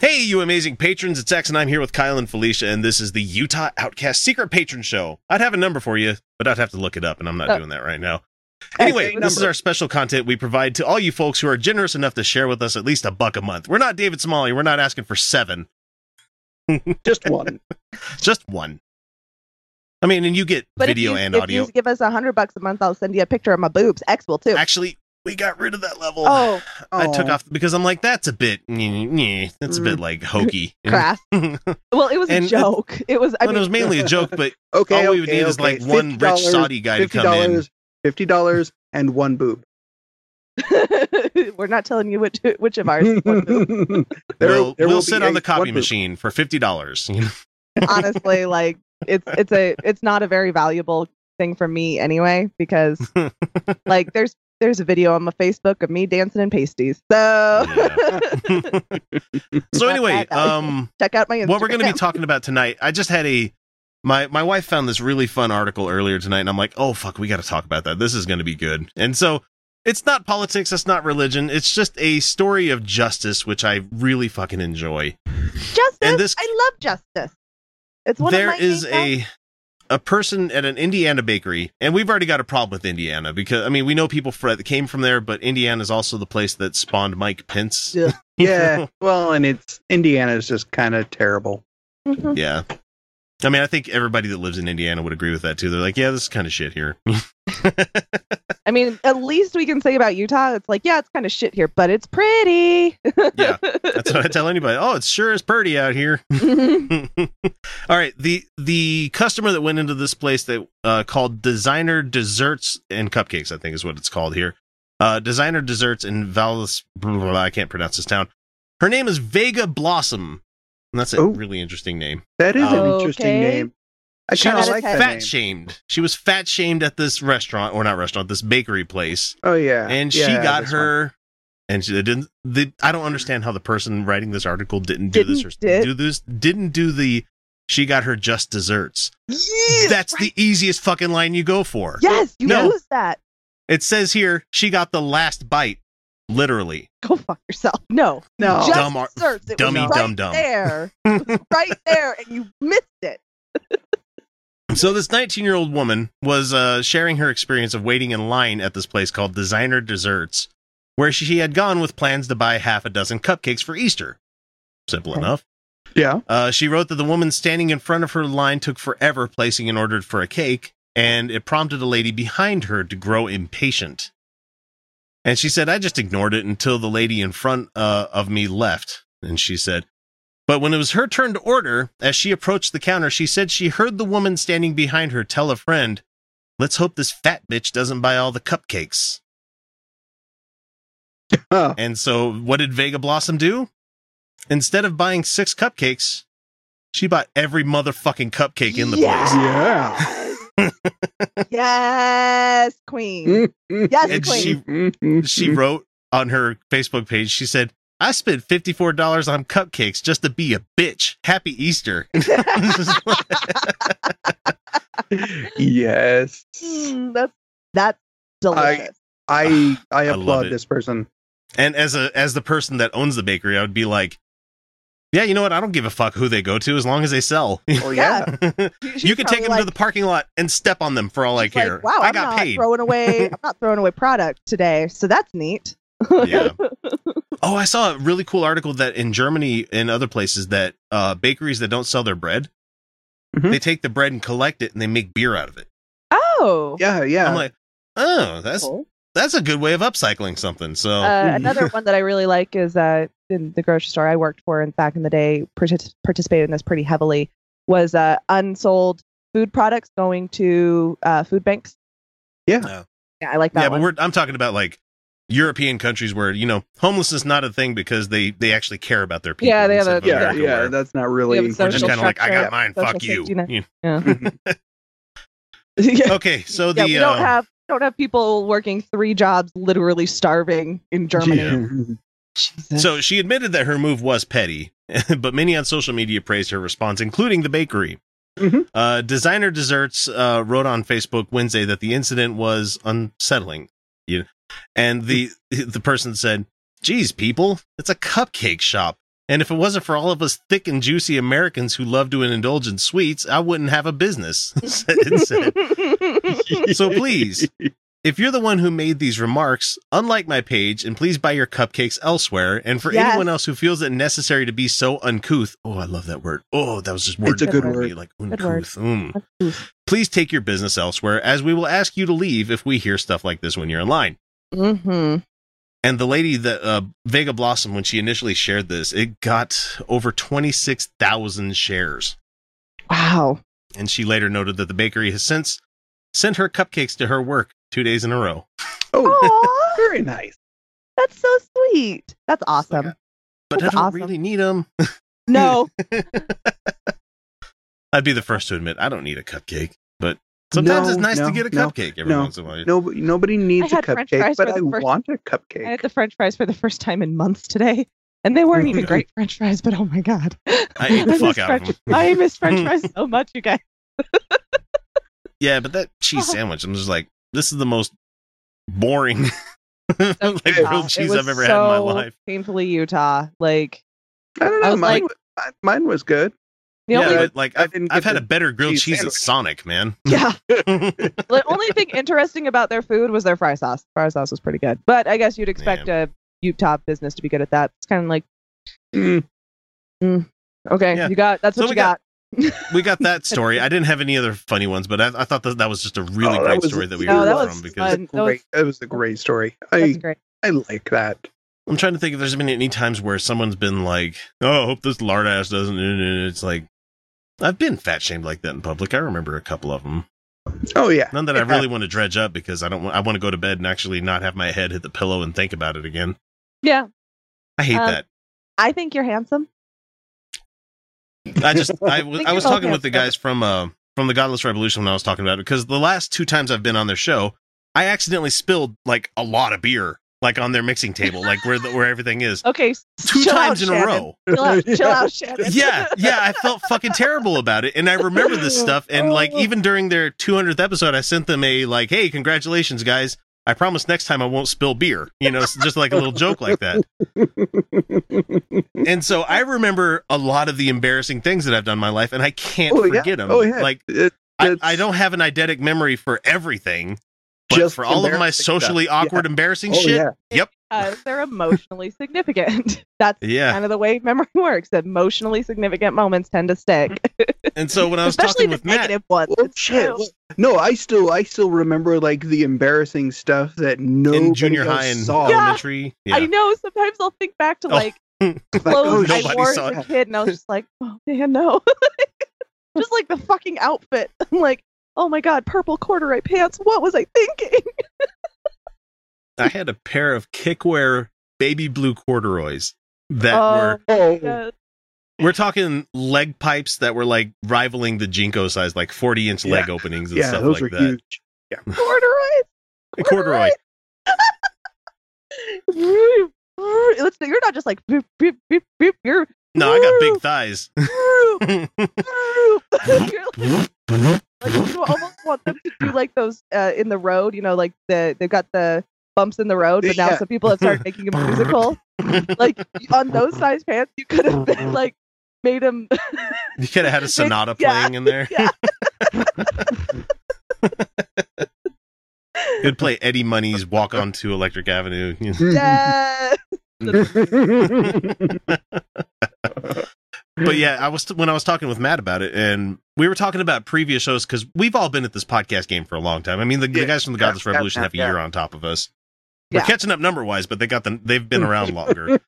Hey, you amazing patrons! It's X, and I'm here with Kyle and Felicia, and this is the Utah Outcast Secret Patron Show. I'd have a number for you, but I'd have to look it up, and I'm not Oh. doing that right now. Anyway, this is our special content we provide to all you folks who are generous enough to share with us at least a buck a month. We're not David Smalley. We're not asking for seven, Just one. just one. I mean, and you get But video if you, and if audio. you give us a hundred bucks a month, I'll send you a picture of my boobs. X will too. Actually, we got rid of that level. oh, I took oh. off because I'm like, that's a bit, that's a bit mm. like hokey. crass. Well, it was And a joke. It was. I Well, mean, it was mainly a joke, but Okay, all we would okay, need is okay. like one rich $50, Saudi guy to come in. $50, and one boob. we're not telling you which which of ours. one boob. There- we'll there we'll sit on the copy machine for fifty dollars. Honestly, like it's it's a it's not a very valuable thing for me anyway because like there's there's a video on my Facebook of me dancing in pasties. So so anyway, um, check out my Instagram. what we're going to be talking about tonight, I just had a my my wife found this really fun article earlier tonight, and I'm like, oh fuck, we got to talk about that. This is going to be good. And so it's not politics, it's not religion, it's just a story of justice, which I really fucking enjoy. justice. and this- I love justice. It's one There of my is main a a person at an Indiana bakery, and we've already got a problem with Indiana because I mean we know people that came from there, but Indiana is also the place that spawned Mike Pence. Yeah. yeah. Well, and it's Indiana is just kind of terrible. Mhm. Yeah. I mean, I think everybody that lives in Indiana would agree with that too. They're like, yeah, this is kind of shit here. I mean, at least we can say about Utah, it's like, yeah, it's kind of shit here, but it's pretty. yeah. That's what I tell anybody. Oh, it sure is pretty out here. All right. The the customer that went into this place that uh, called Designer Desserts and Cupcakes, I think is what it's called here. Uh, Designer Desserts in Vallis. Blah, blah, blah, I can't pronounce this town. Her name is Vega Blossom. And that's a Oh. really interesting name. That is an Oh, interesting Okay. name. I She was like fat name. shamed. She was fat shamed at this restaurant, or not restaurant, this bakery place. Oh yeah, and she got this one. her and she didn't the i don't understand how the person writing this article didn't do this or Didn't do this didn't do the she got her just desserts Yes, that's right. the easiest fucking line you go for Yes, you No. use that. it says here she got the last bite literally Go fuck yourself. No. No. Just Dumb ar- desserts. It dummy, was right dumb, dumb. there. It was right there, and you missed it. So this 19 year old woman was uh, sharing her experience of waiting in line at this place called designer desserts where she had gone with plans to buy half a dozen cupcakes for easter simple Okay. enough Yeah. Uh, she wrote that the woman standing in front of her line took forever placing an order for a cake, and it prompted a lady behind her to grow impatient. And she said, I just ignored it until the lady in front uh, of me left. And she said, but when it was her turn to order, as she approached the counter, she said she heard the woman standing behind her tell a friend, Let's hope this fat bitch doesn't buy all the cupcakes. Huh. And so, what did Vega Blossom do? Instead of buying six cupcakes, she bought every motherfucking cupcake in the Yeah. place. Yeah. yes, queen. Yes, And queen. she Mm-hmm. she wrote on her Facebook page, she said, I spent fifty four dollars on cupcakes just to be a bitch. Happy Easter. yes. Mm, that's that's delicious. I I I applaud it. this person. and as a as the person that owns the bakery, I would be like, Yeah, you know what? I don't give a fuck who they go to as long as they sell. Oh yeah. You can take them like- to the parking lot and step on them for all I she's like, care. wow, I I'm got not paid. throwing away. I'm not throwing away product today, so that's neat. yeah. Oh, I saw a really cool article that in Germany and other places that uh, bakeries that don't sell their bread, Mhm. they take the bread and collect it and they make beer out of it. Oh, Yeah, yeah. I'm like, oh, that's cool. that's a good way of upcycling something. So Uh, another one that I really like is uh, in the grocery store I worked for and back in the day, partic- participated in this pretty heavily, was uh, unsold food products going to uh, food banks. Yeah. No. Yeah, I like that yeah, one. but we're I'm talking about like European countries where you know homelessness is not a thing because they they actually care about their people. Yeah, they have instead a- of Yeah, yeah, where that's not really. have we're just kind of like I got mine. Fuck you. You- Yeah. yeah. Okay, so the yeah, we don't uh, have don't have people working three jobs, literally starving in Germany. Yeah. So she admitted that her move was petty, but many on social media praised her response, including the bakery. Mhm. Uh, Designer Desserts uh, wrote on Facebook Wednesday that the incident was unsettling. You and the the person said, "Geez, people, it's a cupcake shop, and if it wasn't for all of us thick and juicy Americans who love to indulge in sweets, I wouldn't have a business." So please, if you're the one who made these remarks, unlike my page, and please buy your cupcakes elsewhere. And for Yes. anyone else who feels it necessary to be so uncouth, oh, I love that word. Oh, that was just word. It's a good word. Like uncouth. Mm. Please take your business elsewhere, as we will ask you to leave if we hear stuff like this when you're in line. Hmm And the lady that uh, Vega Blossom, when she initially shared this, it got over twenty six thousand shares. Wow. And she later noted that the bakery has since sent her cupcakes to her work two days in a row. Oh, very nice. that's so sweet. That's awesome. like But That's I don't awesome. really need them. no, I'd be the first to admit I don't need a cupcake, but sometimes No, it's nice to get a no, cupcake every no. once in a while. Nobody, nobody needs a cupcake, but I the first- want a I had the French fries for the first time in months today, and they weren't even great French fries. But oh my god, I ate the fuck miss out of French- them. I miss French fries so much, you guys. Yeah, but that cheese sandwich, I'm just like, this is the most boring like Utah. grilled cheese I've ever had in my life. Painfully Utah. Like I don't I know. was Mine, like- mine was good. The yeah, only but like I I've, I've had a better grilled cheese cheese at. Sonic, man. yeah. the only thing interesting about their food was their fry sauce. Fry sauce was pretty good, but I guess you'd expect a Utah business to be good at that. It's kind of like Mm. okay, Yeah. you got that's So what we you got. we got that story. I didn't have any other funny ones, but I, I thought that that was just a really Oh, that great was- story that we heard that was from because fun. That was- Great. That was a great story. I great. I like that. I'm trying to think if there's been any times where someone's been like, "Oh, I hope this lard ass doesn't." and It's like I've been fat shamed like that in public. I remember a couple of them. Oh yeah. None that I really want to dredge up because I don't. Want, I want to go to bed and actually not have my head hit the pillow and think about it again. Yeah, I hate Um, that. I think you're handsome. I just I was think I was you're talking with the guys from uh from the Godless Revolution when I was talking about it because the last two times I've been on their show, I accidentally spilled like a lot of beer like on their mixing table, like where the, where everything is, Okay, two chill times out, in a row. Chill out, chill out, Shannon. yeah, yeah, I felt fucking terrible about it, and I remember this stuff. And like, oh. even during their 200th episode, I sent them a like, "Hey, congratulations, guys! I promise next time I won't spill beer." You know, it's just like a little joke like that. And so I remember a lot of the embarrassing things that I've done in my life, and I can't Oh, yeah. forget them. Oh, yeah. Like, It- I, I don't have an eidetic memory for everything, but just for all of my embarrassing stuff. socially Yeah. awkward, embarrassing Oh, shit. yeah. Yep. Uh, they're emotionally significant. That's Yeah. kind of the way memory works. Emotionally significant moments tend to stick, And so when I was especially talking the with Matt, negative ones. Well, shit. well, No, I still I still remember like the embarrassing stuff that nobody in junior else high and saw. Yeah. elementary, yeah. I know. Sometimes I'll think back to Oh. like Like, oh, clothes I wore as a it. kid, and I was just like, oh man, no. just like the fucking outfit. I'm like, oh my god, purple corduroy pants. What was I thinking? I had a pair of kickwear baby blue corduroys that Oh, were oh, yes. Oh. we're talking leg pipes that were like rivaling the JNCO size, like 40 inch leg openings and yeah, stuff those like are that. huge. corduroys. Corduroy. Let's, you're not just like boop, boop, boop, boop. You're No, I got big thighs. boop, boop. You're like you almost want them to do like those uh, in the road. You know, like the they've got the bumps in the road, but now Yeah. some people have started making a musical. Like on those size pants, you could have been like made them. you could have had a sonata Yeah. playing in there. Yeah. Could play Eddie Money's Walk Onto Electric Avenue. yeah. But yeah, I was when I was talking with Matt about it, and we were talking about previous shows because we've all been at this podcast game for a long time. I mean, the, the guys from the Godless yeah, Revolution yeah, have a yeah. year on top of us. We're catching up number wise, but they got the they've been around longer.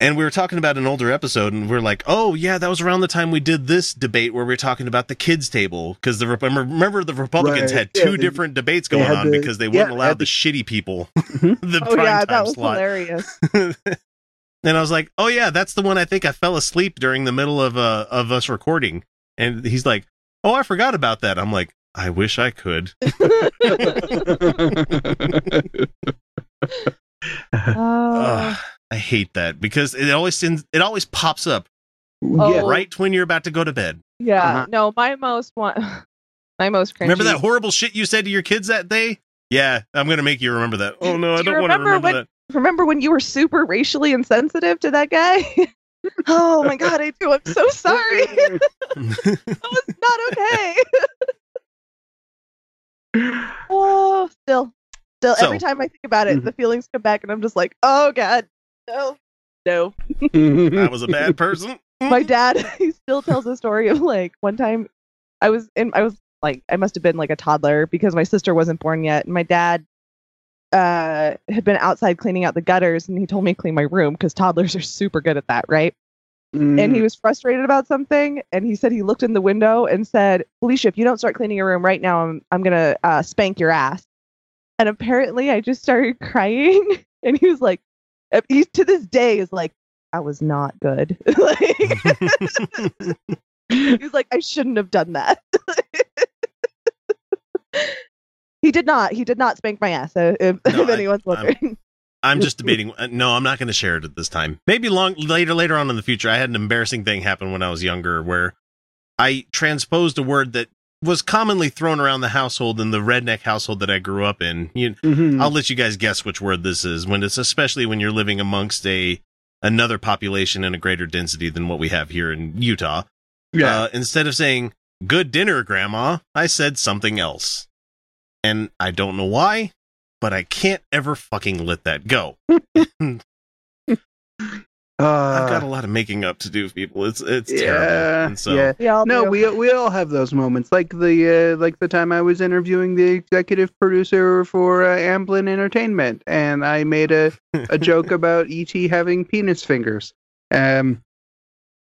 And we were talking about an older episode, and we are like, "Oh yeah, that was around the time we did this debate where we were talking about the kids' table because the remember, the Republicans Right. had Yeah, two they- different debates going on the- because they yeah, wouldn't allow the the- shitty people Mhm. the Oh prime yeah, time that was slot." hilarious. and I was like, "Oh yeah, that's the one I think I fell asleep during the middle of uh, of us recording." And he's like, "Oh, I forgot about that." I'm like, "I wish I could." Oh, Ugh, I hate that because it always sends, it always pops up Oh. yeah. right when you're about to go to bed. yeah. Uh-huh. No, my most one, my most cringy. Remember that horrible shit you said to your kids that day? Yeah, I'm gonna make you remember that. Oh no, I Do you don't want to remember remember when- Remember when you were super racially insensitive to that guy? oh my god, I do. I'm so sorry. that. was not okay. oh, still, still. So- every time I think about it, Mhm. the feelings come back, and I'm just like, oh god, no, no. I was a bad person. my dad he still tells a story of like one time i was in i was like i must have been like a toddler because my sister wasn't born yet and my dad uh had been outside cleaning out the gutters and he told me to clean my room because toddlers are super good at that right? Mm. and he was frustrated about something and he said he looked in the window and said felicia if you don't start cleaning your room right now i'm, I'm gonna uh, spank your ass. And apparently i just started crying and he was like uh, he to this day is like i was not good. Like he was like i shouldn't have done that he did not he did not spank my ass uh, if, No, if I- anyone's I'm- wondering I'm just debating. uh, No, I'm not going to share it at this time. Maybe long later, later on in the future. I had an embarrassing thing happen when I was younger, where I transposed a word that was commonly thrown around the household in the redneck household that I grew up in. You, Mhm. I'll let you guys guess which word this is. When it's especially when you're living amongst a another population in a greater density than what we have here in Utah. yeah. Uh, instead of saying "good dinner, Grandma," I said something else, and I don't know why, but I can't ever fucking let that go. I've got Uh, a lot of making up to do, people. It's it's yeah, terrible. And so yeah. we No, do. we we all have those moments, like the uh, like the time I was interviewing the executive producer for uh, Amblin Entertainment, and I made a, a joke about ET having penis fingers. Um,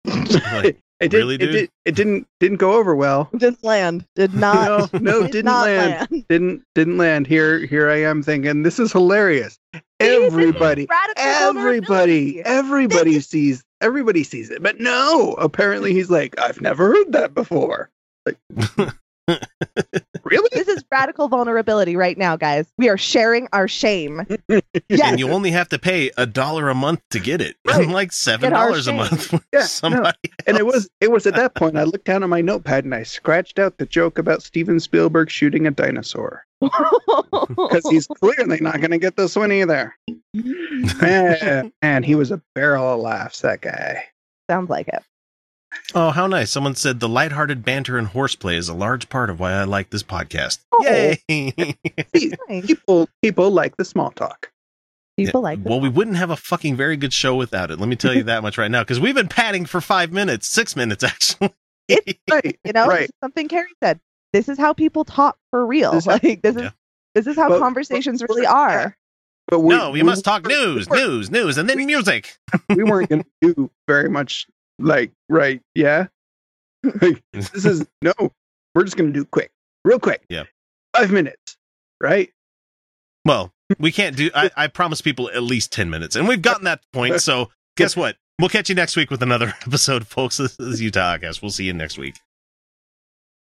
Like, it, did, really, it, dude? did, it didn't didn't go over well. didn't land did not No, no, did didn't not land. Didn't didn't land. Here here I am thinking this is hilarious. Everybody, everybody, everybody sees everybody sees it, but no. Apparently, he's like, I've never heard that before. Like, really? This is radical vulnerability right now, guys. We are sharing our shame. and you only have to pay a dollar a month to get it, Right. like seven dollars a month. for Yeah, no. And it was it was at that point I looked down at my notepad and I scratched out the joke about Steven Spielberg shooting a dinosaur because he's clearly not going to get this one either. Man, man, he was a barrel of laughs. That guy. Sounds like it. Oh, how nice! Someone said the lighthearted banter and horseplay is a large part of why I like this podcast. Oh. Yay! People people like the small talk. People like well, we wouldn't have a fucking very good show without it. Let me tell you that much right now, because we've been padding for five minutes, six minutes actually. It's- Right. you know, right. something Carrie said. This is how people talk for real. This is- like this is Yeah. this is how But- conversations but- really yeah. are. But we, no, we must talk news, news, news, and then music. We weren't going to do very much. Like, right? Yeah. Like, this is no. We're just to do quick, real quick. Yeah. Five minutes. Right. Well, we can't do. I, I promise people at least ten minutes, and we've gotten that point. So guess what? We'll catch you next week with another episode, folks. This is Utah. I guess we'll see you next week.